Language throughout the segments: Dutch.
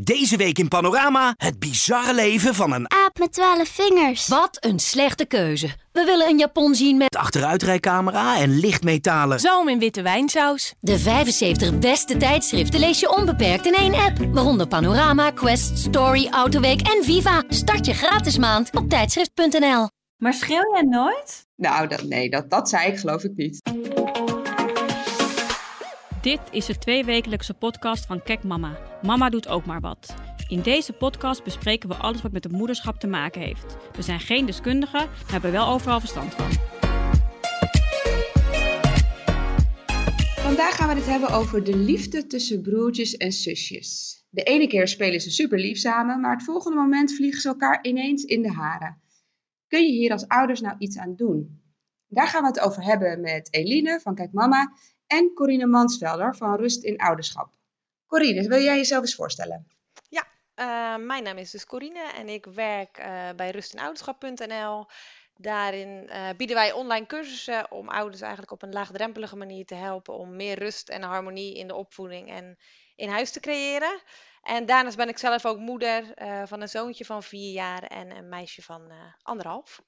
Deze week in Panorama het bizarre leven van een Aap met twaalf vingers. Wat een slechte keuze. We willen een Japon zien met achteruitrijcamera en lichtmetalen. Zoom in witte wijnsaus. de 75 beste tijdschriften lees je onbeperkt in één app. Waaronder Panorama, Quest, Story, Autoweek en Viva. Start je gratis maand op tijdschrift.nl. Maar schreeuw jij nooit? Nou, dat, nee, dat, dat zei ik geloof ik niet. Dit is de tweewekelijkse podcast van Kek Mama. Mama doet ook maar wat. In deze podcast bespreken we alles wat met het moederschap te maken heeft. We zijn geen deskundigen, maar hebben wel overal verstand van. Vandaag gaan we het hebben over de liefde tussen broertjes en zusjes. De ene keer spelen ze super lief samen, maar het volgende moment vliegen ze elkaar ineens in de haren. Kun je hier als ouders nou iets aan doen? Daar gaan we het over hebben met Eline van Kijk Mama en Corine Mansvelder van Rust in Ouderschap. Corine, wil jij jezelf eens voorstellen? Eh, mijn naam is dus Corine en ik werk eh, bij rustinouderschap.nl. Daarin eh, bieden wij online cursussen om ouders eigenlijk op een laagdrempelige manier te helpen om meer rust en harmonie in de opvoeding en in huis te creëren. En daarnaast ben ik zelf ook moeder van een zoontje van vier jaar en een meisje van anderhalf.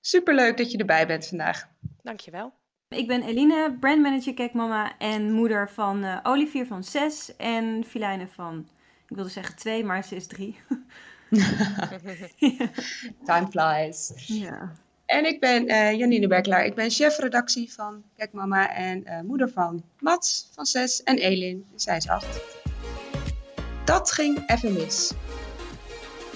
Superleuk dat je erbij bent vandaag. Dankjewel. Ik ben Eline, brandmanager Kekmama en moeder van eh, Olivier van 6 en Filijne van, ik wilde zeggen 2, maar ze is 3. Time flies. ja. En ik ben eh, Janine Berklaar. Ik ben chefredactie van Kijk Mama en eh, moeder van Mats van 6 en Elin, zij is 8. Dat ging even mis.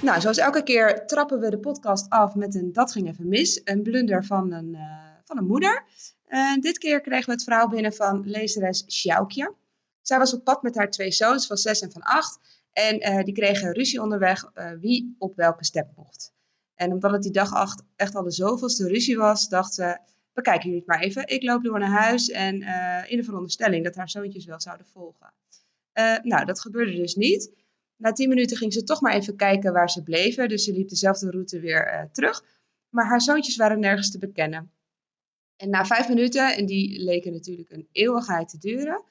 Nou, zoals elke keer trappen we de podcast af met een Dat ging even mis. Een blunder van een, van een moeder. Dit keer kregen we het verhaal binnen van lezeres Sjoukje. Zij was op pad met haar twee zoons van 6 en van 8. En eh, die kregen ruzie onderweg eh, wie op welke step mocht. En omdat het die dag acht echt al de zoveelste ruzie was, dacht ze, bekijken jullie het maar even. Ik loop door naar huis en eh, in de veronderstelling dat haar zoontjes wel zouden volgen. Nou, dat gebeurde dus niet. Na tien minuten ging ze toch maar even kijken waar ze bleven. Dus ze liep dezelfde route weer terug. Maar haar zoontjes waren nergens te bekennen. En na vijf minuten, en die leken natuurlijk een eeuwigheid te duren,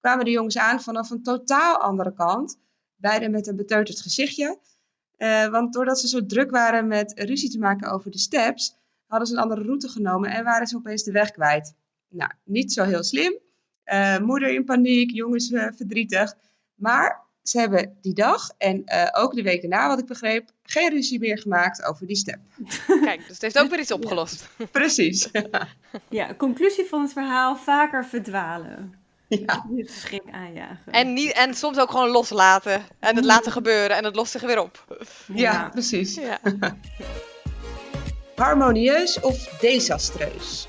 kwamen de jongens aan vanaf een totaal andere kant. Beiden met een beteuterd gezichtje. Eh, want doordat ze zo druk waren met ruzie te maken over de steps, hadden ze een andere route genomen en waren ze opeens de weg kwijt. Nou, niet zo heel slim. Eh, moeder in paniek, jongens eh, verdrietig. Maar ze hebben die dag en eh, ook de week daarna, wat ik begreep, geen ruzie meer gemaakt over die step. Kijk, dus het heeft ook weer iets opgelost. Precies. ja, conclusie van het verhaal, vaker verdwalen. ja. Niet schrik aanjagen. En, niet, en soms ook gewoon loslaten en het laten gebeuren en het lost zich weer op. ja, precies. Ja. Harmonieus of desastreus?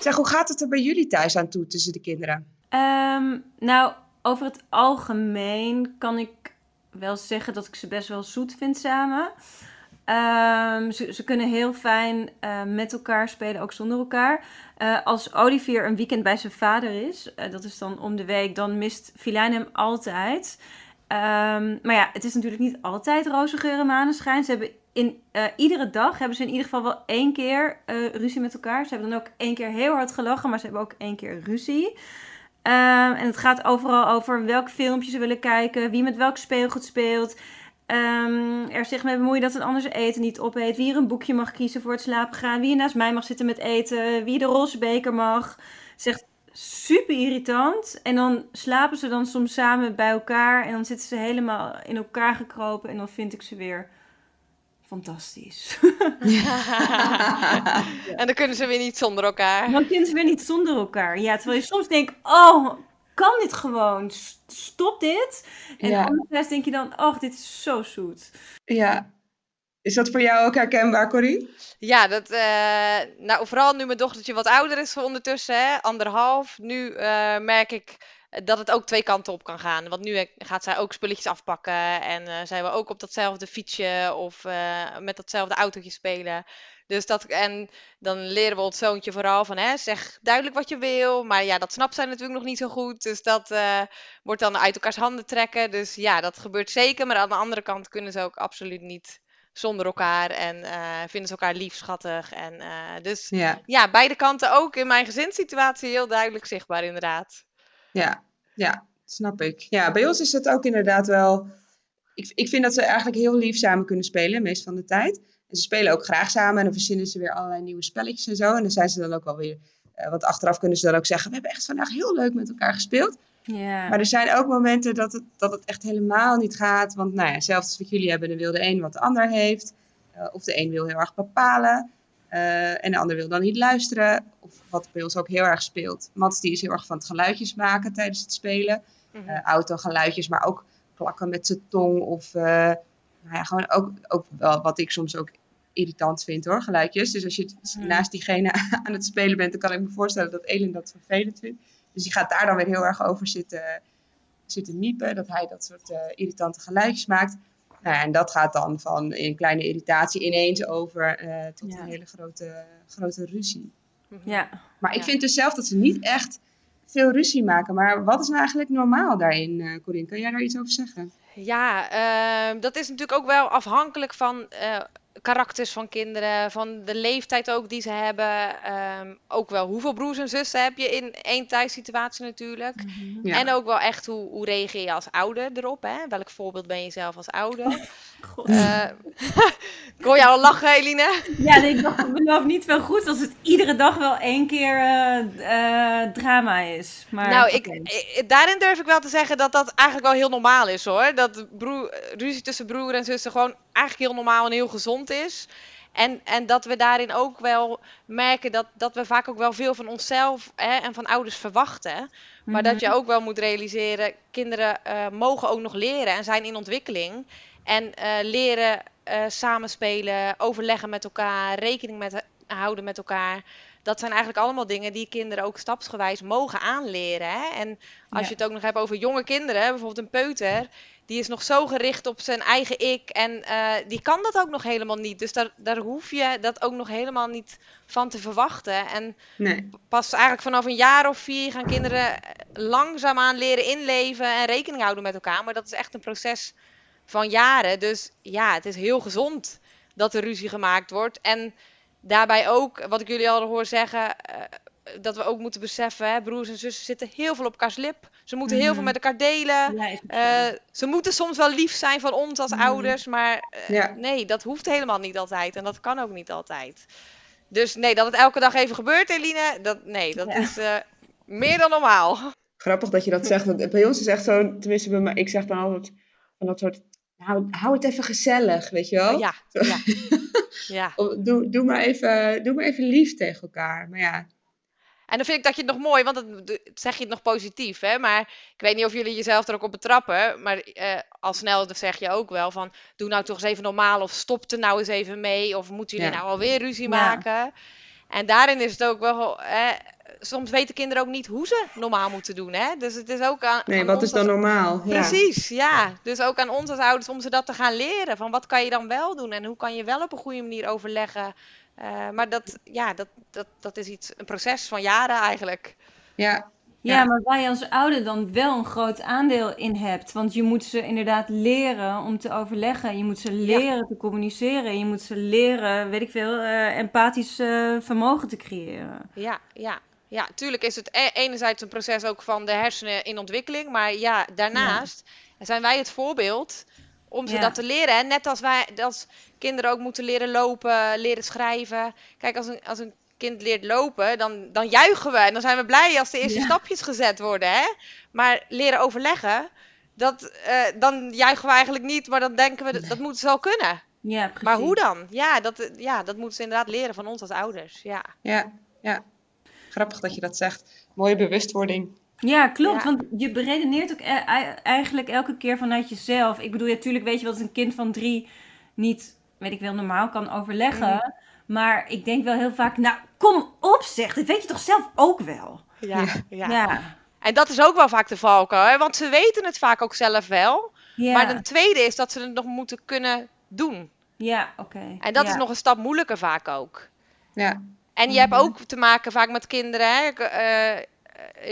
Zeg, hoe gaat het er bij jullie thuis aan toe tussen de kinderen? Ehm, nou, over het algemeen kan ik wel zeggen dat ik ze best wel zoet vind samen. Ehm, ze, ze kunnen heel fijn eh, met elkaar spelen, ook zonder elkaar. Eh, als Olivier een weekend bij zijn vader is, eh, dat is dan om de week, dan mist Filijn hem altijd. Ehm, maar ja, het is natuurlijk niet altijd roze geur en maneschijn. Ze hebben in iedere dag hebben ze in ieder geval wel één keer ruzie met elkaar. Ze hebben dan ook één keer heel hard gelachen, maar ze hebben ook één keer ruzie. Ehm, en het gaat overal over welk filmpje ze willen kijken, wie met welk speelgoed speelt. Ehm, er zich mee bemoeien dat een ander zijn eten niet opeet. Wie er een boekje mag kiezen voor het slapen gaan. Wie naast mij mag zitten met eten. Wie de roze beker mag. Zegt super irritant. En dan slapen ze dan soms samen bij elkaar. En dan zitten ze helemaal in elkaar gekropen. En dan vind ik ze weer fantastisch. En dan kunnen ze weer niet zonder elkaar. Dan kunnen ze weer niet zonder elkaar. Ja, terwijl je soms denkt, oh, kan dit gewoon? Stop dit. En Ja. anderzijds denk je dan, oh, dit is zo zoet. Ja. Is dat voor jou ook herkenbaar, Corrie? Ja, dat, eh, nou, vooral nu mijn dochtertje wat ouder is ondertussen, hè, anderhalf. Nu eh, merk ik dat het ook twee kanten op kan gaan. Want nu gaat zij ook spulletjes afpakken en eh, zijn we ook op datzelfde fietsje of eh, met datzelfde autootje spelen. Dus dat, en dan leren we ons zoontje vooral van, hè, zeg duidelijk wat je wil. Maar ja, dat snapt zij natuurlijk nog niet zo goed. Dus dat eh, wordt dan uit elkaars handen trekken. Dus ja, dat gebeurt zeker. Maar aan de andere kant kunnen ze ook absoluut niet zonder elkaar. En vinden ze elkaar lief, schattig. En, dus Ja. ja, beide kanten ook in mijn gezinssituatie heel duidelijk zichtbaar inderdaad. Ja, ja. snap ik. Ja, bij ons is het ook inderdaad wel... Ik, ik vind dat ze eigenlijk heel lief samen kunnen spelen, meest van de tijd. En ze spelen ook graag samen en dan verzinnen ze weer allerlei nieuwe spelletjes en zo. En dan zijn ze dan ook wel weer... Uh, want achteraf kunnen ze dan ook zeggen, we hebben echt vandaag heel leuk met elkaar gespeeld. Ja. Maar er zijn ook momenten dat het, dat het echt helemaal niet gaat. Want nou ja, zelfs als wat jullie hebben, dan wil de een wat de ander heeft. Uh, of de een wil heel erg bepalen. Uh, en de ander wil dan niet luisteren. Of wat bij ons ook heel erg speelt. Mats die is heel erg van het geluidjes maken tijdens het spelen. Mm -hmm. uh, autogeluidjes, maar ook klakken met zijn tong. Of uh, nou ja, gewoon ook, ook wel wat ik soms ook irritant vind hoor, geluidjes. Dus als je mm. naast diegene aan het spelen bent, dan kan ik me voorstellen dat Elin dat vervelend vindt. Dus die gaat daar dan weer heel erg over zitten, zitten miepen. Dat hij dat soort irritante geluidjes maakt. Nou ja, en dat gaat dan van een kleine irritatie ineens over uh, tot ja. een hele grote, grote ruzie. Ja. Maar ik ja. vind dus zelf dat ze niet echt veel ruzie maken. Maar wat is nou eigenlijk normaal daarin, uh, Corinne? Kan jij daar iets over zeggen? Ja, uh, dat is natuurlijk ook wel afhankelijk van uh, karakters van kinderen, van de leeftijd ook die ze hebben. Um, ook wel hoeveel broers en zussen heb je in één thuissituatie natuurlijk. Mhm. Mm -hmm. ja. En ook wel echt hoe, hoe reageer je als ouder erop. Hè? Welk voorbeeld ben je zelf als ouder? Uh, ik hoor jou al lachen, Eline. Ja, nee, ik dacht, beloof niet veel goed als het iedere dag wel één keer uh, drama is. Maar, nou, ik, ik, daarin durf ik wel te zeggen dat dat eigenlijk wel heel normaal is hoor. Dat broer, ruzie tussen broer en zussen gewoon eigenlijk heel normaal en heel gezond is. En, en dat we daarin ook wel merken dat, dat we vaak ook wel veel van onszelf hè, en van ouders verwachten. Maar mm -hmm. dat je ook wel moet realiseren, kinderen uh, mogen ook nog leren en zijn in ontwikkeling. En uh, leren uh, samenspelen, overleggen met elkaar, rekening met, houden met elkaar. Dat zijn eigenlijk allemaal dingen die kinderen ook stapsgewijs mogen aanleren. Hè? En als ja. je het ook nog hebt over jonge kinderen, bijvoorbeeld een peuter, die is nog zo gericht op zijn eigen ik en uh, die kan dat ook nog helemaal niet. Dus daar, daar hoef je dat ook nog helemaal niet van te verwachten. En nee. pas eigenlijk vanaf een jaar of vier gaan kinderen langzaamaan leren inleven en rekening houden met elkaar. Maar dat is echt een proces van jaren. Dus ja, het is heel gezond dat er ruzie gemaakt wordt. En daarbij ook, wat ik jullie al hoor zeggen, uh, dat we ook moeten beseffen, hè, broers en zussen zitten heel veel op elkaars lip. Ze moeten mm -hmm. heel veel met elkaar delen. Ja, uh, ze moeten soms wel lief zijn van ons als mm -hmm. ouders, maar uh, ja. nee, dat hoeft helemaal niet altijd. En dat kan ook niet altijd. Dus nee, dat het elke dag even gebeurt, Eline, dat, nee, dat ja. is meer dan normaal. Grappig dat je dat zegt, want bij ons is echt zo, tenminste bij mij, ik zeg dan altijd van dat soort hou, hou het even gezellig, weet je wel? Ja, ja. ja. doe, doe, maar even, doe maar even lief tegen elkaar. Maar ja. En dan vind ik dat je het nog mooi, want dan zeg je het nog positief, hè? Maar ik weet niet of jullie jezelf er ook op betrappen. Maar uh, al snel zeg je ook wel van, doe nou toch eens even normaal. Of stop er nou eens even mee. Of moeten jullie ja. nou alweer ruzie ja. maken? En daarin is het ook wel... Eh, soms weten kinderen ook niet hoe ze normaal moeten doen. Hè? Dus het is ook aan. Nee, aan wat is dan als... normaal? Precies, ja. Dus ook aan ons als ouders om ze dat te gaan leren. Van wat kan je dan wel doen en hoe kan je wel op een goede manier overleggen. Uh, maar dat, ja, dat, dat, dat is iets, een proces van jaren eigenlijk. Ja. Ja, ja, maar waar je als ouder dan wel een groot aandeel in hebt. Want je moet ze inderdaad leren om te overleggen. Je moet ze leren ja. te communiceren. Je moet ze leren, weet ik veel, uh, empathisch uh, vermogen te creëren. Ja, ja. Ja, tuurlijk is het e enerzijds een proces ook van de hersenen in ontwikkeling. Maar ja, daarnaast ja. zijn wij het voorbeeld om ze ja. dat te leren. En net als wij als kinderen ook moeten leren lopen, leren schrijven. Kijk, als een, als een kind leert lopen, dan, dan juichen we. En dan zijn we blij als de eerste ja. stapjes gezet worden. Hè? Maar leren overleggen, dat, uh, dan juichen we eigenlijk niet. Maar dan denken we, dat, dat moeten ze wel kunnen. Ja, precies. Maar hoe dan? Ja dat, ja, dat moeten ze inderdaad leren van ons als ouders. Ja, ja. ja. Grappig dat je dat zegt. Mooie bewustwording. Ja, klopt. Ja. Want je beredeneert ook e eigenlijk elke keer vanuit jezelf. Ik bedoel, natuurlijk ja, weet je wel dat een kind van drie niet, weet ik wel, normaal kan overleggen. Mm. Maar ik denk wel heel vaak, nou, kom op zeg, dat weet je toch zelf ook wel. Ja, ja. ja. En dat is ook wel vaak de valkuil, hè? want ze weten het vaak ook zelf wel. Ja. Maar de tweede is dat ze het nog moeten kunnen doen. Ja, oké. Okay. En dat is nog een stap moeilijker vaak ook. Ja. En je mm -hmm. hebt ook te maken vaak met kinderen. Hè? Uh,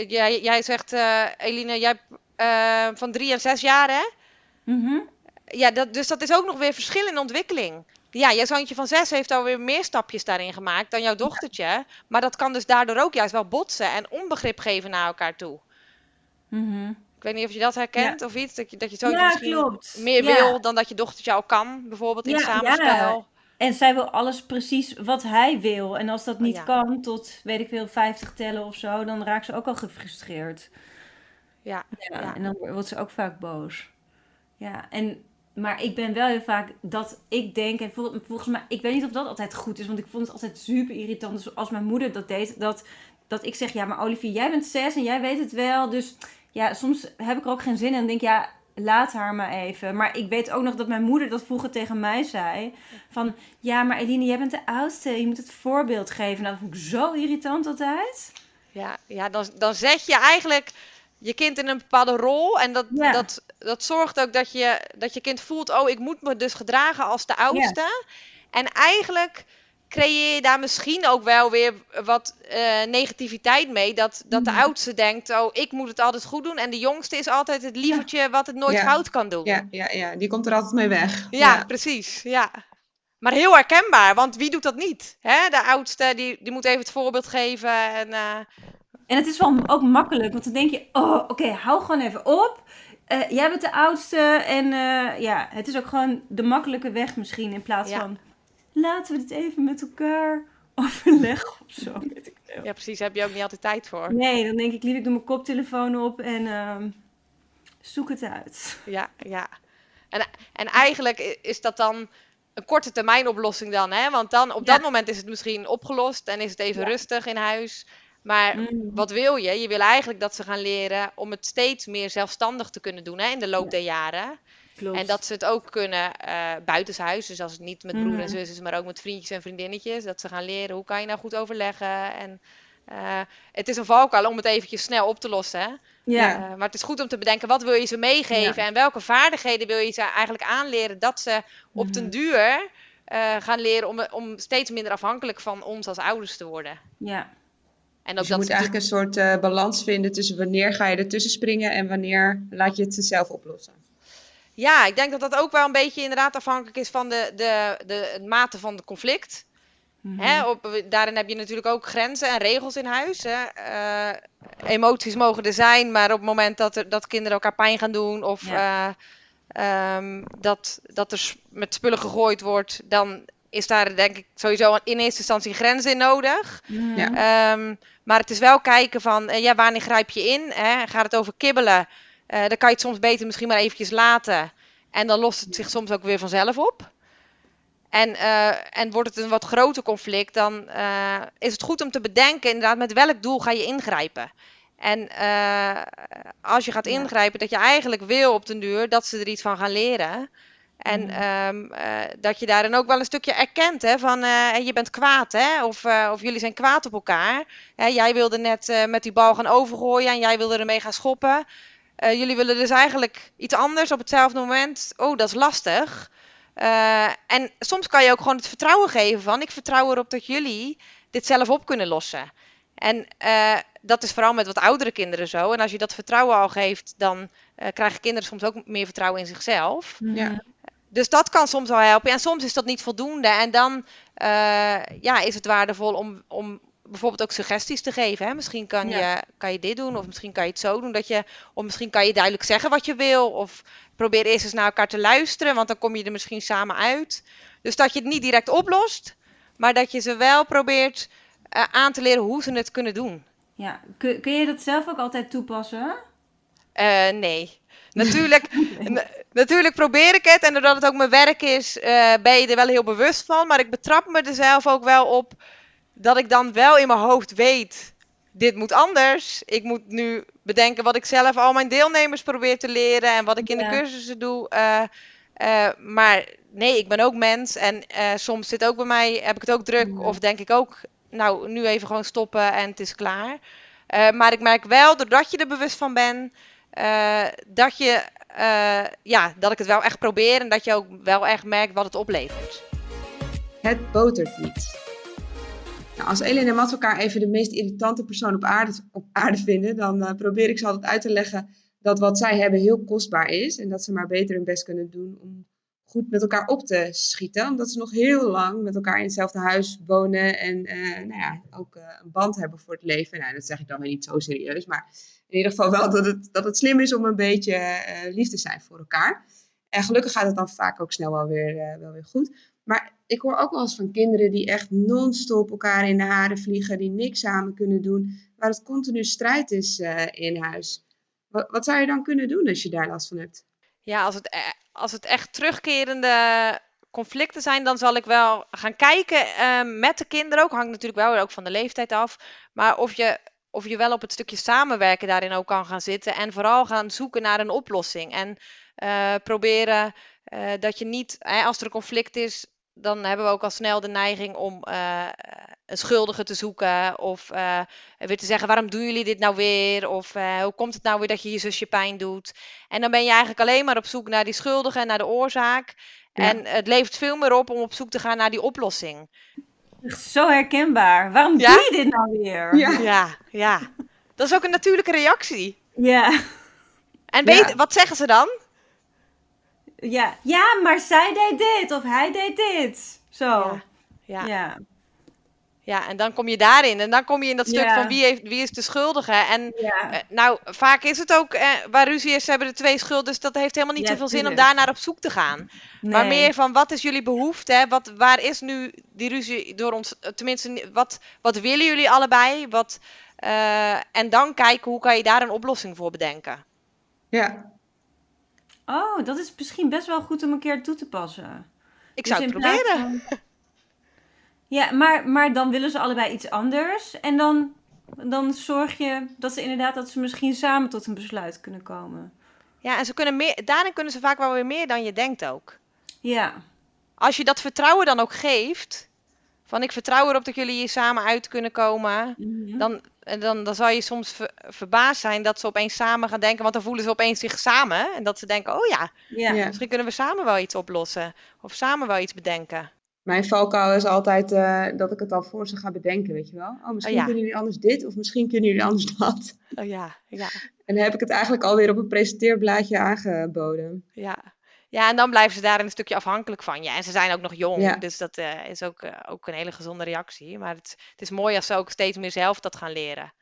jij, jij zegt, uh, Eline, jij uh, van drie en zes jaar, hè? Mm -hmm. Ja, dat, dus dat is ook nog weer verschil in ontwikkeling. Ja, jouw zoontje van zes heeft alweer meer stapjes daarin gemaakt dan jouw dochtertje. Ja. Maar dat kan dus daardoor ook juist wel botsen en onbegrip geven naar elkaar toe. Mm -hmm. Ik weet niet of je dat herkent of iets. Dat je, dat je zo Ja, misschien klopt. meer wil dan dat je dochtertje al kan. Bijvoorbeeld in Ja, samenspel. En zij wil alles precies wat hij wil. En als dat niet ja. kan tot, weet ik veel, 50 tellen of zo, dan raakt ze ook al gefrustreerd. Ja, Ja, Ja. En dan wordt ze ook vaak boos. Ja, en, maar ik ben wel heel vaak dat ik denk, en vol- volgens mij, ik weet niet of dat altijd goed is, want ik vond het altijd super irritant. Dus als mijn moeder dat deed, dat, dat ik zeg, ja, maar Olivier, jij bent zes en jij weet het wel. Dus ja, soms heb ik er ook geen zin in en denk, ja, laat haar maar even. Maar ik weet ook nog dat mijn moeder dat vroeger tegen mij zei. Van, ja, maar Eline, jij bent de oudste, je moet het voorbeeld geven. Nou, dat vond ik zo irritant altijd. ja, ja dan, dan zet je eigenlijk je kind in een bepaalde rol. En dat, Ja. dat, dat zorgt ook dat je, dat je kind voelt, oh, ik moet me dus gedragen als de oudste. En eigenlijk creëer je daar misschien ook wel weer wat eh, negativiteit mee. Dat, dat de Mhm. oudste denkt, oh, ik moet het altijd goed doen. En de jongste is altijd het lievertje wat het nooit Ja. fout kan doen. Ja, ja, ja, die komt er altijd mee weg. Ja, precies. Ja. Maar heel herkenbaar, want wie doet dat niet? Hè? De oudste, die, die moet even het voorbeeld geven. En, eh, En het is wel ook makkelijk, want dan denk je, oh, oké, hou gewoon even op. Eh, jij bent de oudste en ja, het is ook gewoon de makkelijke weg misschien in plaats van, laten we dit even met elkaar overleggen of zo. Weet ik veel. ja, precies, daar heb je ook niet altijd tijd voor. Nee, dan denk ik, lief, ik doe mijn koptelefoon op en ehm, zoek het uit. Ja, ja. En, en eigenlijk is dat dan een korte termijn oplossing dan, hè? Want dan op Ja. dat moment is het misschien opgelost en is het even Ja. rustig in huis. Maar Mm. wat wil je? Je wil eigenlijk dat ze gaan leren om het steeds meer zelfstandig te kunnen doen hè, in de loop der jaren. Klopt. En dat ze het ook kunnen eh buitenshuis. Dus als het niet met broer en Mhm. zus is, maar ook met vriendjes en vriendinnetjes. Dat ze gaan leren hoe kan je nou goed overleggen. En eh, het is een valkuil om het eventjes snel op te lossen. Hè? ja. Eh, maar het is goed om te bedenken, wat wil je ze meegeven? En welke vaardigheden wil je ze eigenlijk aanleren? Dat ze op Mhm. den duur eh, gaan leren om, om steeds minder afhankelijk van ons als ouders te worden. ja. En ook Dus je dat moet eigenlijk een soort balans vinden tussen wanneer ga je ertussen springen en wanneer laat je het zelf oplossen. Ja, ik denk dat dat ook wel een beetje inderdaad afhankelijk is van de, de, de, de mate van het conflict. Mhm. Hè, op, daarin heb je natuurlijk ook grenzen en regels in huis. Hè. Eh, emoties mogen er zijn, maar op het moment dat, er, dat kinderen elkaar pijn gaan doen of eh, ehm, dat, dat er met spullen gegooid wordt, dan is daar denk ik sowieso in eerste instantie grenzen in nodig. Mhm. Ja. Ehm, maar het is wel kijken van, eh, ja, wanneer grijp je in? Hè? Gaat het over kibbelen? Eh, dan kan je het soms beter misschien maar eventjes laten. En dan lost het zich soms ook weer vanzelf op. En, eh, en wordt het een wat groter conflict, dan eh, is het goed om te bedenken inderdaad met welk doel ga je ingrijpen. En als je gaat ingrijpen, dat je eigenlijk wil op den duur dat ze er iets van gaan leren. En ehm, eh, dat je daarin ook wel een stukje erkent hè, van je bent kwaad hè, of, of jullie zijn kwaad op elkaar. Hè, jij wilde net met die bal gaan overgooien en jij wilde ermee gaan schoppen. Eh, jullie willen dus eigenlijk iets anders op hetzelfde moment. Oh, dat is lastig. Eh, en soms kan je ook gewoon het vertrouwen geven van ik vertrouw erop dat jullie dit zelf op kunnen lossen. En eh, dat is vooral met wat oudere kinderen zo. En als je dat vertrouwen al geeft, dan eh, krijgen kinderen soms ook meer vertrouwen in zichzelf. Ja. Dus dat kan soms wel helpen. En soms is dat niet voldoende. En dan eh, ja, is het waardevol om, om bijvoorbeeld ook suggesties te geven. Hè? Misschien kan, Ja. je, kan je dit doen, of misschien kan je het zo doen. Dat je, of misschien kan je duidelijk zeggen wat je wil. Of probeer eerst eens naar elkaar te luisteren, want dan kom je er misschien samen uit. Dus dat je het niet direct oplost, maar dat je ze wel probeert eh, aan te leren hoe ze het kunnen doen. Ja. Kun, kun je dat zelf ook altijd toepassen? Eh, nee. Natuurlijk, natuurlijk probeer ik het. En doordat het ook mijn werk is, eh, ben je er wel heel bewust van. Maar ik betrap me er zelf ook wel op dat ik dan wel in mijn hoofd weet. Dit moet anders. Ik moet nu bedenken wat ik zelf al mijn deelnemers probeer te leren. En wat ik in Ja. de cursussen doe. Eh, eh, maar nee, ik ben ook mens. En eh, soms zit ook bij mij, heb ik het ook druk. Ja. Of denk ik ook, nou, nu even gewoon stoppen en het is klaar. Eh, maar ik merk wel, doordat je er bewust van bent, eh, dat, je, eh, ja, dat ik het wel echt probeer en dat je ook wel echt merkt wat het oplevert. Het botert niet. Nou, als Elin en Matt elkaar even de meest irritante persoon op aarde, op aarde vinden, dan eh, probeer ik ze altijd uit te leggen dat wat zij hebben heel kostbaar is. En dat ze maar beter hun best kunnen doen om goed met elkaar op te schieten. Omdat ze nog heel lang met elkaar in hetzelfde huis wonen en eh, nou ja, ook eh, een band hebben voor het leven. Nou, dat zeg ik dan weer niet zo serieus, maar in ieder geval wel dat het, dat het slim is om een beetje lief te zijn voor elkaar. En gelukkig gaat het dan vaak ook snel wel weer goed. Maar ik hoor ook wel eens van kinderen die echt non-stop elkaar in de haren vliegen, die niks samen kunnen doen, waar het continu strijd is uh, in huis. Wat, wat, zou je dan kunnen doen als je daar last van hebt? Ja, als het, e-, als het echt terugkerende conflicten zijn, dan zal ik wel gaan kijken uh, met de kinderen ook. Hangt natuurlijk wel ook van de leeftijd af. Maar of je, of je wel op het stukje samenwerken daarin ook kan gaan zitten. En vooral gaan zoeken naar een oplossing. En uh, proberen dat je niet, als er een conflict is, dan hebben we ook al snel de neiging om uh, een schuldige te zoeken. Of uh, weer te zeggen, waarom doen jullie dit nou weer? Of uh, hoe komt het nou weer dat je je zusje pijn doet? En dan ben je eigenlijk alleen maar op zoek naar die schuldige en naar de oorzaak. Ja. En het levert veel meer op om op zoek te gaan naar die oplossing. Zo herkenbaar. Waarom ja? doe je dit nou weer? Ja. ja, ja. Dat is ook een natuurlijke reactie. Ja. En weet, wat zeggen ze dan? Ja, ja, maar zij deed dit of hij deed dit. Zo. Ja. Ja. ja. ja. en dan kom je daarin. En dan kom je in dat stuk Ja. van wie, heeft, wie is de schuldige. En Ja. eh, nou, vaak is het ook, eh, waar ruzie is, hebben de twee schuld. Dus dat heeft helemaal niet Ja, zoveel zin om daar naar op zoek te gaan. Maar meer van, wat is jullie behoefte? hè? Wat, waar is nu die ruzie door ons, eh, tenminste, wat, wat willen jullie allebei? Wat, eh, en dan kijken, hoe kan je daar een oplossing voor bedenken? Ja, Oh, dat is misschien best wel goed om een keer toe te passen. Ik Dus zou het proberen. van- Ja, maar, maar dan willen ze allebei iets anders. En dan, dan zorg je dat ze inderdaad dat ze misschien samen tot een besluit kunnen komen. Ja, en ze kunnen meer, daarin kunnen ze vaak wel weer meer dan je denkt ook. Ja, als je dat vertrouwen dan ook geeft, van ik vertrouw erop dat jullie hier samen uit kunnen komen, Mhm. dan, en dan, dan zal je soms ver- verbaasd zijn dat ze opeens samen gaan denken, want dan voelen ze opeens zich samen en dat ze denken, oh ja, ja. Ja. misschien kunnen we samen wel iets oplossen of samen wel iets bedenken. mijn valkuil is altijd eh, dat ik het al voor ze ga bedenken, weet je wel. Oh, misschien ja. kunnen jullie anders dit of misschien kunnen jullie anders dat. Oh ja, ja, En dan heb ik het eigenlijk alweer op een presenteerblaadje aangeboden. ja. Ja, en dan blijven ze daarin een stukje afhankelijk van je. En ze zijn ook nog jong, Ja. dus dat eh, is ook, eh, ook een hele gezonde reactie. Maar het, het is mooi als ze ook steeds meer zelf dat gaan leren.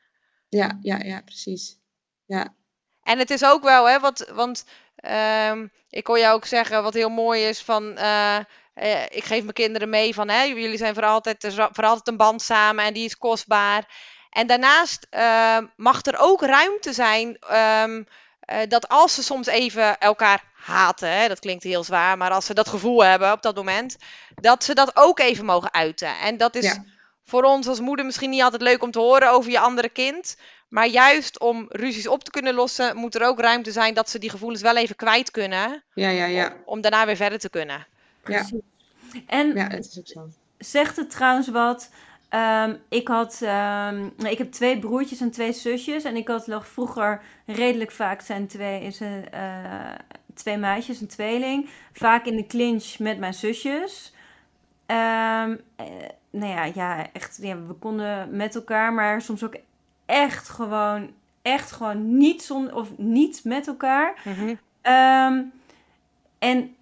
Ja, ja, ja, precies. Ja, En het is ook wel, hè, wat, want ehm, ik hoor jou ook zeggen wat heel mooi is van, eh, ik geef mijn kinderen mee van, hè, jullie zijn voor altijd, voor altijd een band samen en die is kostbaar. En daarnaast ehm, mag er ook ruimte zijn ehm, eh, dat als ze soms even elkaar haten, hè, dat klinkt heel zwaar, maar als ze dat gevoel hebben op dat moment, dat ze dat ook even mogen uiten. En dat is Ja. voor ons als moeder misschien niet altijd leuk om te horen over je andere kind. Maar juist om ruzies op te kunnen lossen, moet er ook ruimte zijn dat ze die gevoelens wel even kwijt kunnen. ja, ja, ja. Om, om daarna weer verder te kunnen. Ja, En ja het is ook zo. zegt het trouwens wat. Ehm, ik, had, ehm, nee, ik heb twee broertjes en twee zusjes. En ik had nog vroeger redelijk vaak zijn twee, is een, eh, twee meisjes, een tweeling. Vaak in de clinch met mijn zusjes. Ehm, eh, nou ja, ja, echt, ja, we konden met elkaar, maar soms ook echt gewoon, echt gewoon niet, zonder, of niet met elkaar. Ehm, en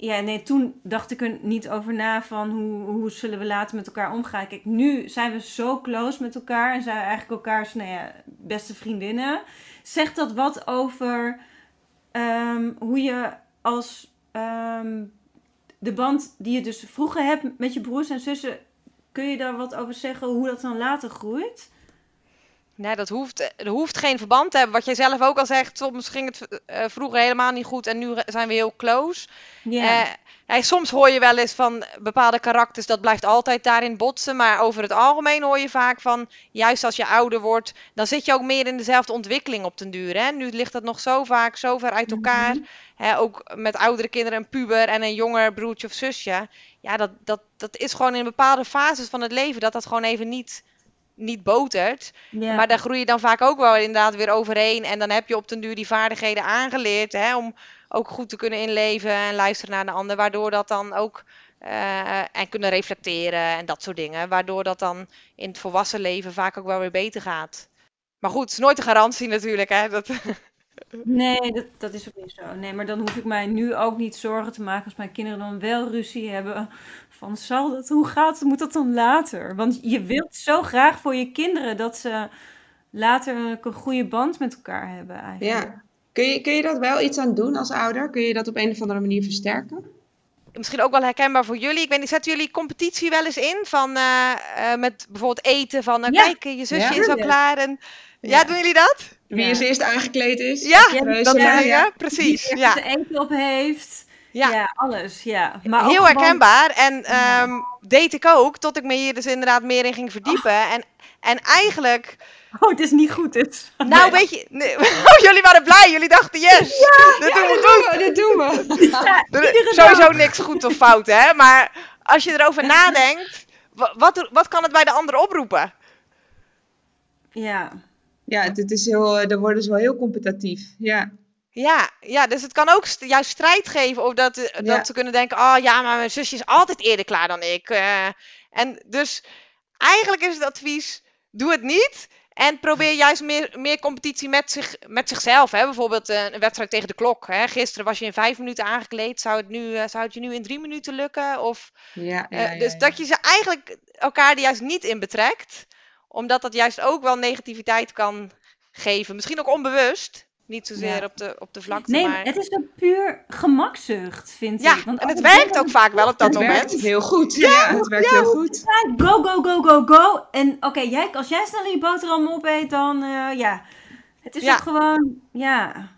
ja, nee, toen dacht ik er niet over na van hoe, hoe zullen we later met elkaar omgaan. Kijk, nu zijn we zo close met elkaar en zijn we eigenlijk elkaars nou ja, beste vriendinnen. Zegt dat wat over ehm, hoe je als ehm, de band die je dus vroeger hebt met je broers en zussen, kun je daar wat over zeggen hoe dat dan later groeit? Nee, dat hoeft, er hoeft geen verband te hebben. Wat jij zelf ook al zegt, soms ging het eh, vroeger helemaal niet goed en nu zijn we heel close. Ja. Eh, ja, soms hoor je wel eens van bepaalde karakters, dat blijft altijd daarin botsen. Maar over het algemeen hoor je vaak van, juist als je ouder wordt, dan zit je ook meer in dezelfde ontwikkeling op den duur. Hè? Nu ligt dat nog zo vaak, zo ver uit elkaar. Hè, ook met oudere kinderen, een puber en een jonger broertje of zusje. Ja, dat, dat, dat is gewoon in bepaalde fases van het leven dat dat gewoon even niet, niet botert. ja. Maar daar groei je dan vaak ook wel inderdaad weer overheen. En dan heb je op den duur die vaardigheden aangeleerd. Hè, om ook goed te kunnen inleven en luisteren naar de ander. Waardoor dat dan ook. eh, en kunnen reflecteren en dat soort dingen. Waardoor dat dan in het volwassen leven vaak ook wel weer beter gaat. Maar goed, het is nooit een garantie natuurlijk. Hè, dat, Nee, dat, dat is ook niet zo. Nee, maar dan hoef ik mij nu ook niet zorgen te maken als mijn kinderen dan wel ruzie hebben. Van zal dat, hoe gaat het, moet dat dan later? Want je wilt zo graag voor je kinderen dat ze later een goede band met elkaar hebben eigenlijk. Ja. Kun je, kun je dat wel iets aan doen als ouder? Kun je dat op een of andere manier versterken? Misschien ook wel herkenbaar voor jullie. Ik weet niet, zetten jullie competitie wel eens in? Van, eh, eh, met bijvoorbeeld eten, van uh, Ja. kijk, je zusje Ja. is al klaar. En... Ja. Ja. doen jullie dat? Wie Ja. als eerst aangekleed is? Ja, dat ja. ja, ja, precies. Die Ja. er eten op heeft. Ja. Ja, alles. Ja. Maar Heel gewoon- herkenbaar. En ehm, deed ik ook, tot ik me hier dus inderdaad meer in ging verdiepen. En, en eigenlijk, Oh, het is niet goed dus. nou weet je, nee, oh, jullie waren blij. Jullie dachten, yes, dat doen we goed. Dat doen we. Ja, sowieso dag. niks goed of fout, hè. Maar als je erover nadenkt, wa- wat, wat kan het bij de ander oproepen? Ja. Ja, het, het is heel, eh, dan worden ze wel heel competitief. Ja. Ja, ja, dus het kan ook st- juist strijd geven. Of dat, eh, Ja. dat ze kunnen denken, oh ja, maar mijn zusje is altijd eerder klaar dan ik. eh. en dus eigenlijk is het advies, doe het niet. En probeer juist meer, meer competitie met, zich, met zichzelf. Hè? Bijvoorbeeld eh, een wedstrijd tegen de klok. Hè? Gisteren was je in vijf minuten aangekleed. Zou het, nu, zou het je nu in drie minuten lukken? Of, Ja, ja, dus dat je ze eigenlijk elkaar er juist niet in betrekt. Omdat dat juist ook wel negativiteit kan geven. Misschien ook onbewust. Niet zozeer Ja. op, de, op de vlakte, Nee, maar... het is een puur gemakzucht, vind Ja, ik. Want en het werkt ook vaak wel op dat Het werkt moment. heel goed. Ja, het werkt heel goed. Go, go, go, go, go. En oké, jij, als jij snel je boterham opeet, dan eh, ja. Het is Ja. ook gewoon, ja.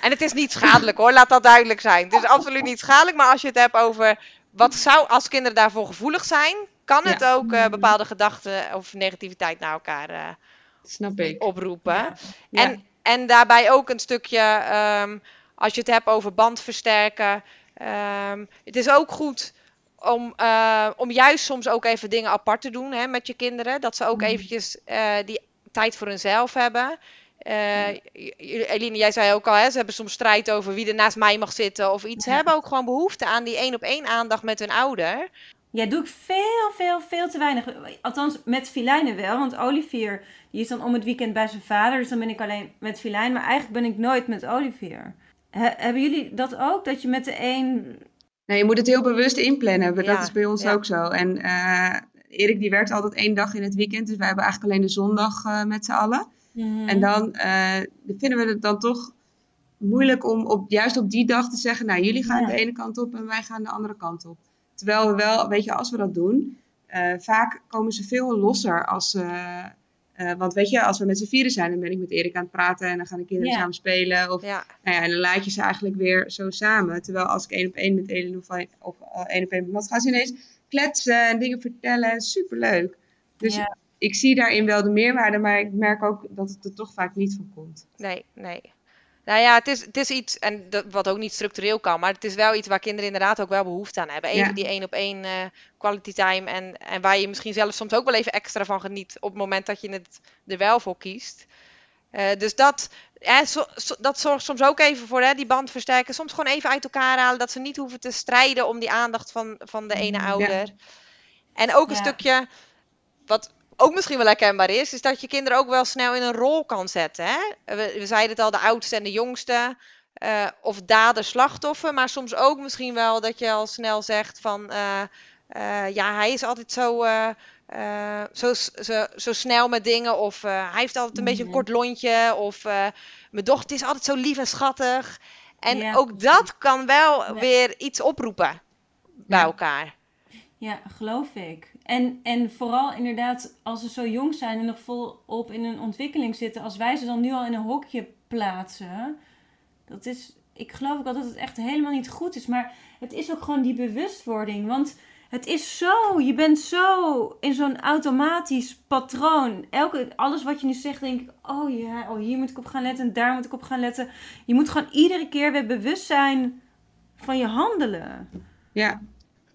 En het is niet schadelijk hoor, laat dat duidelijk zijn. Het is absoluut niet schadelijk, maar als je het hebt over wat zou als kinderen daarvoor gevoelig zijn, kan het Ja. ook eh, bepaalde gedachten of negativiteit naar elkaar eh, Snap ik. oproepen. Ja. Ja. En, en daarbij ook een stukje, ehm, als je het hebt over band versterken. ehm, het is ook goed om, eh, om juist soms ook even dingen apart te doen hè, met je kinderen. Dat ze ook eventjes eh, die tijd voor hunzelf hebben. J- Eline, jij zei ook al, hè, ze hebben soms strijd over wie er naast mij mag zitten of iets. Ze hebben ook gewoon behoefte aan die één op één aandacht met hun ouder. Ja, doe ik veel, veel, veel te weinig. Althans, met Filijnen wel. Want Olivier, die is dan om het weekend bij zijn vader. Dus dan ben ik alleen met Filijn. Maar eigenlijk ben ik nooit met Olivier. He- hebben jullie dat ook? Dat je met de een... Nee, je moet het heel bewust inplannen. Dat Ja, is bij ons ja. ook zo. En eh, Erik die werkt altijd één dag in het weekend. Dus wij hebben eigenlijk alleen de zondag eh, met z'n allen. Mhm. En dan eh, vinden we het dan toch moeilijk om op, juist op die dag te zeggen... Nou, jullie gaan Ja. de ene kant op en wij gaan de andere kant op. Terwijl we wel, weet je, als we dat doen... eh, vaak komen ze veel losser als... eh, eh, want weet je, als we met z'n vieren zijn, dan ben ik met Erik aan het praten en dan gaan de kinderen Ja. samen spelen. Of Ja, nou ja, en dan laat je ze eigenlijk weer zo samen. Terwijl als ik één op één met Elin of, één op één met Mat, gaan ze ineens kletsen en dingen vertellen. Superleuk. Dus Ja. ik zie daarin wel de meerwaarde, maar ik merk ook dat het er toch vaak niet van komt. nee, nee. Nou ja, het is, het is iets, en dat, wat ook niet structureel kan, maar het is wel iets waar kinderen inderdaad ook wel behoefte aan hebben. Even Ja. die één op één quality time en, en waar je misschien zelf soms ook wel even extra van geniet op het moment dat je het er wel voor kiest. Eh, dus dat, hè, zo- zo- dat zorgt soms ook even voor hè, die band versterken. Soms gewoon even uit elkaar halen, dat ze niet hoeven te strijden om die aandacht van, van de ene ouder. En ook een Ja. stukje, wat ook misschien wel herkenbaar is, is dat je kinderen ook wel snel in een rol kan zetten. Hè? We, we zeiden het al, de oudste en de jongste. eh, of dader, slachtoffer. Maar soms ook misschien wel dat je al snel zegt van... eh, eh, ja, hij is altijd zo, zo, zo, zo snel met dingen. Of hij heeft altijd een beetje een Mhm. kort lontje. Of mijn dochter is altijd zo lief en schattig. En Ja, ook dat kan wel Ja. weer iets oproepen bij Ja. elkaar. Ja, geloof ik. En, en vooral inderdaad, als ze zo jong zijn en nog volop in een ontwikkeling zitten, als wij ze dan nu al in een hokje plaatsen, dat is, ik geloof ook al dat het echt helemaal niet goed is. Maar het is ook gewoon die bewustwording. Want het is zo, je bent zo in zo'n automatisch patroon. Elke, alles wat je nu zegt, denk ik, oh ja, oh, hier moet ik op gaan letten en daar moet ik op gaan letten. Je moet gewoon iedere keer weer bewust zijn van je handelen. Ja,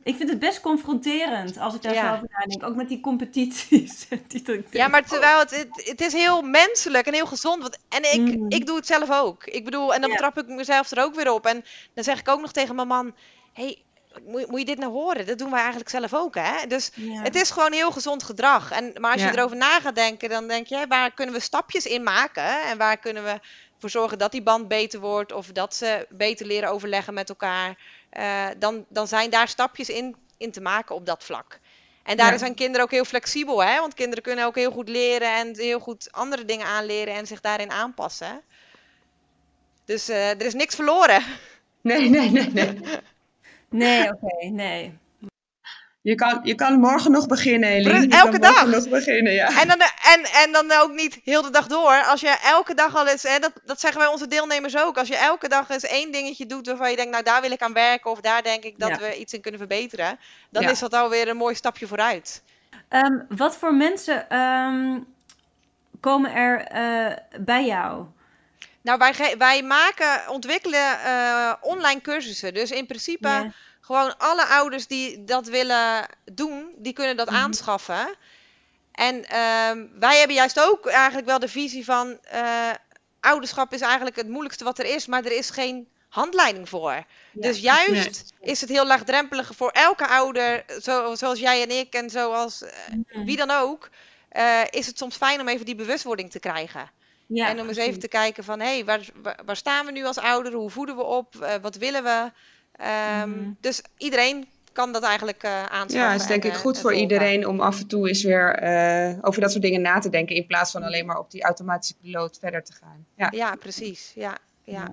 Ik vind het best confronterend als ik daar Ja. zo over nadenk. Ook met die competities. Die Ja, maar terwijl het, het, het is heel menselijk en heel gezond. Want, en ik, Mhm. ik doe het zelf ook. Ik bedoel, en dan Ja. trap ik mezelf er ook weer op. En dan zeg ik ook nog tegen mijn man: hey, moet, moet je dit nou horen? Dat doen wij eigenlijk zelf ook, hè? Dus Ja. het is gewoon heel gezond gedrag. En, maar als je erover na gaat denken, dan denk je: waar kunnen we stapjes in maken? En waar kunnen we voor zorgen dat die band beter wordt? Of dat ze beter leren overleggen met elkaar? Eh, dan, dan zijn daar stapjes in, in te maken op dat vlak. En daarin Ja. zijn kinderen ook heel flexibel, hè? Want kinderen kunnen ook heel goed leren en heel goed andere dingen aanleren en zich daarin aanpassen. Dus eh, er is niks verloren. Nee, nee, nee, nee. Nee, oké, nee. Je kan, je kan morgen nog beginnen, Eline. Elke dag. nog beginnen, ja. En dan, en, en dan ook niet heel de dag door. Als je elke dag al eens, hè, dat, dat zeggen wij onze deelnemers ook. Als je elke dag eens één dingetje doet waarvan je denkt, nou daar wil ik aan werken of daar denk ik dat Ja. we iets in kunnen verbeteren. Dan Ja. is dat alweer een mooi stapje vooruit. Ehm, wat voor mensen ehm, komen er eh, bij jou? Nou, wij, wij maken, ontwikkelen eh, online cursussen. Dus in principe Ja. Gewoon alle ouders die dat willen doen, die kunnen dat Mhm. aanschaffen. En ehm, wij hebben juist ook eigenlijk wel de visie van eh, ouderschap is eigenlijk het moeilijkste wat er is, maar er is geen handleiding voor. dus juist is het heel laagdrempelig voor elke ouder, zo, zoals jij en ik en zoals eh, wie dan ook, eh, is het soms fijn om even die bewustwording te krijgen. Ja, en om eens even te kijken van, hé, hey, waar, waar, staan we nu als ouder? Hoe voeden we op? Wat willen we? Ehm, Mhm. Dus iedereen kan dat eigenlijk aanschaffen. Ja, het is denk en, ik eh, goed voor iedereen om af en toe eens weer eh, over dat soort dingen na te denken. In plaats van alleen maar op die automatische piloot verder te gaan. Ja, Ja, precies. Ja, ja. Ja.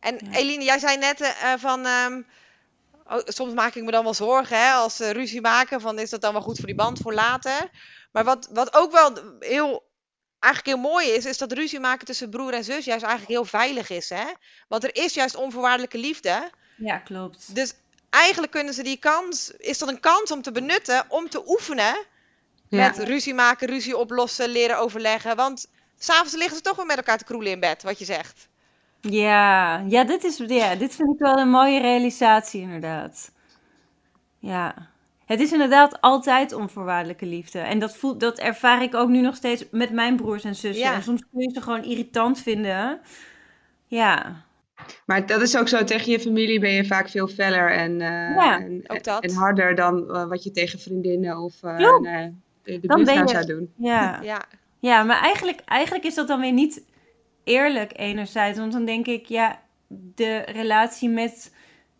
En Ja. Eline, jij zei net van, ehm, oh, soms maak ik me dan wel zorgen hè, als ze ruzie maken, van is dat dan wel goed voor die band voor later? Maar wat, wat ook wel heel, eigenlijk heel mooi is, is dat ruzie maken tussen broer en zus juist eigenlijk heel veilig is. Hè? Want er is juist onvoorwaardelijke liefde. Ja, klopt. Dus eigenlijk kunnen ze die kans, is dat een kans om te benutten, om te oefenen Ja. met ruzie maken, ruzie oplossen, leren overleggen. Want s'avonds liggen ze toch weer met elkaar te kroelen in bed, wat je zegt. Ja, ja, dit is, ja, dit vind ik wel een mooie realisatie, inderdaad. Ja. Het is inderdaad altijd onvoorwaardelijke liefde. En dat, voel, dat ervaar ik ook nu nog steeds met mijn broers en zussen. Ja. En soms kun je ze gewoon irritant vinden. Ja. Maar dat is ook zo, tegen je familie ben je vaak veel feller en, eh, Ja, en, harder dan eh, wat je tegen vriendinnen of eh, de, de buurvrouw je- zou doen. Ja. Ja, Ja, maar eigenlijk, eigenlijk is dat dan weer niet eerlijk enerzijds. Want dan denk ik, ja, de relatie met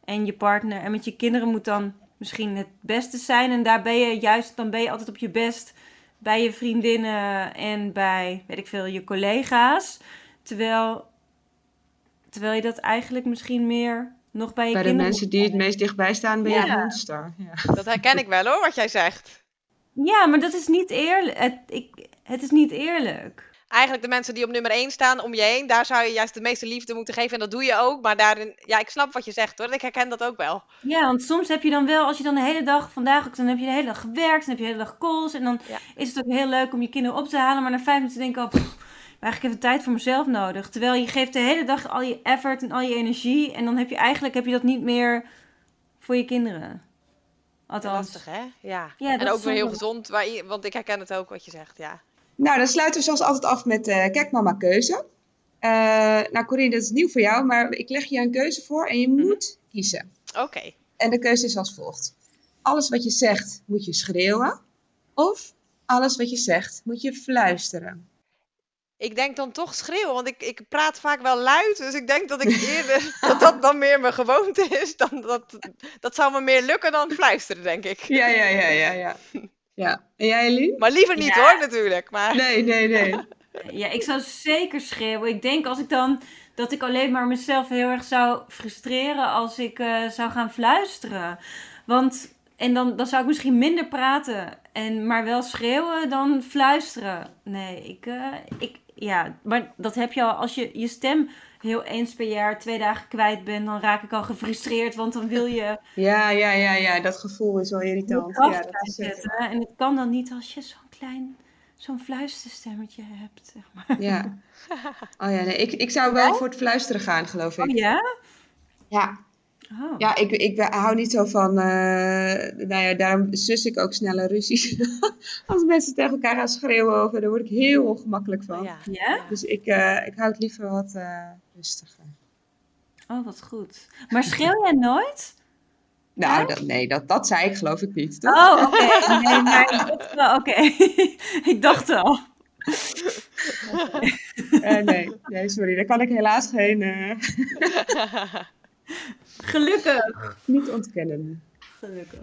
en je partner en met je kinderen moet dan misschien het beste zijn. En daar ben je juist, dan ben je altijd op je best bij je vriendinnen en bij, weet ik veel, je collega's. Terwijl, terwijl je dat eigenlijk misschien meer nog bij je Bij de kinderen mensen die het meest dichtbij staan, ben je Ja. een monster. Ja. dat herken ik wel hoor, wat jij zegt. Ja, maar dat is niet eerlijk. Het, ik, het is niet eerlijk. Eigenlijk de mensen die op nummer 1 staan om je heen, daar zou je juist de meeste liefde moeten geven. En dat doe je ook. Maar daarin, ja, ik snap wat je zegt hoor. Ik herken dat ook wel. Ja, want soms heb je dan wel, als je dan de hele dag, vandaag ook, dan heb je de hele dag gewerkt, dan heb je de hele dag calls. En dan Ja. is het ook heel leuk om je kinderen op te halen. Maar na vijf minuten denk ik al, pff, eigenlijk even tijd voor mezelf nodig. Terwijl je geeft de hele dag al je effort en al je energie. En dan heb je eigenlijk heb je dat niet meer voor je kinderen. Althans. Lastig hè? Ja. Ja, en ook weer heel gezond. want ik herken het ook wat je zegt. Ja. Nou, dan sluiten we zoals altijd af met eh Kijk Mama Keuze. Eh, nou Corine, dat is nieuw voor jou, maar ik leg je een keuze voor en je Mhm. moet kiezen. Oké. En de keuze is als volgt. Alles wat je zegt moet je schreeuwen of alles wat je zegt moet je fluisteren. Ik denk dan toch schreeuwen, want ik, ik praat vaak wel luid. Dus ik denk dat ik eerder dat dat dan meer mijn gewoonte is. Dan dat, dat zou me meer lukken dan fluisteren, denk ik. Ja, ja, ja, ja, ja. Ja, en jij Eline? Maar liever niet hoor, natuurlijk. Maar Nee, nee, nee. Ja, ik zou zeker schreeuwen. Ik denk als ik dan dat ik alleen maar mezelf heel erg zou frustreren als ik eh, zou gaan fluisteren. Want en dan, dan zou ik misschien minder praten en maar wel schreeuwen dan fluisteren. Nee, ik, eh, ik ja, maar dat heb je al als je je stem heel eens per jaar twee dagen kwijt bent, dan raak ik al gefrustreerd, want dan wil je Ja, ja, ja, ja, dat gevoel is wel irritant. Ja, dat is het. uitzetten. En het kan dan niet als je zo'n klein, zo'n fluisterstemmetje hebt. Zeg maar. Ja. Oh ja, nee, ik, ik zou wel voor het fluisteren gaan, geloof ik. Oh ja? Ja, Oh. ja ik, ik hou niet zo van, eh, nou ja, daarom zus ik ook sneller ruzies. Als mensen tegen elkaar gaan schreeuwen over, daar word ik heel ongemakkelijk van. ja. Ja? Dus ik, eh, ik hou het liever wat eh, rustiger. Oh, wat goed. Maar schreeuw jij nooit? Nou, dat, nee, dat, dat zei ik geloof ik niet, toch? Oh, oké. Nee, maar ik dacht wel, oké. ik dacht al. Eh, nee, nee, sorry, daar kan ik helaas geen, eh, Gelukkig. niet ontkennen. Gelukkig.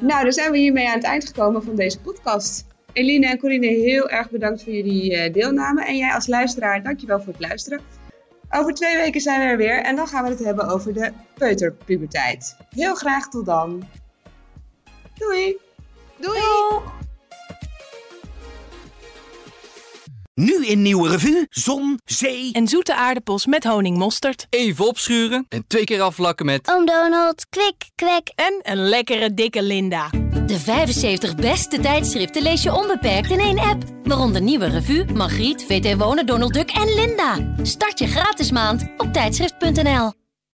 Nou, dan zijn we hiermee aan het eind gekomen van deze podcast. Eline en Corine, heel erg bedankt voor jullie eh, deelname. En jij als luisteraar, dankjewel voor het luisteren. Over twee weken zijn we er weer en dan gaan we het hebben over de peuterpuberteit. Heel graag tot dan. Doei! Doei! Nu in Nieuwe Revue, zon, zee... En zoete aardappels met honingmosterd. Even opschuren en twee keer afvlakken met... Oom Donald, kwik, kwek. En een lekkere dikke Linda. De 75 beste tijdschriften lees je onbeperkt in één app. Waaronder Nieuwe Revue, Margriet, VT Wonen, Donald Duck en Linda. Start je gratis maand op tijdschrift.nl.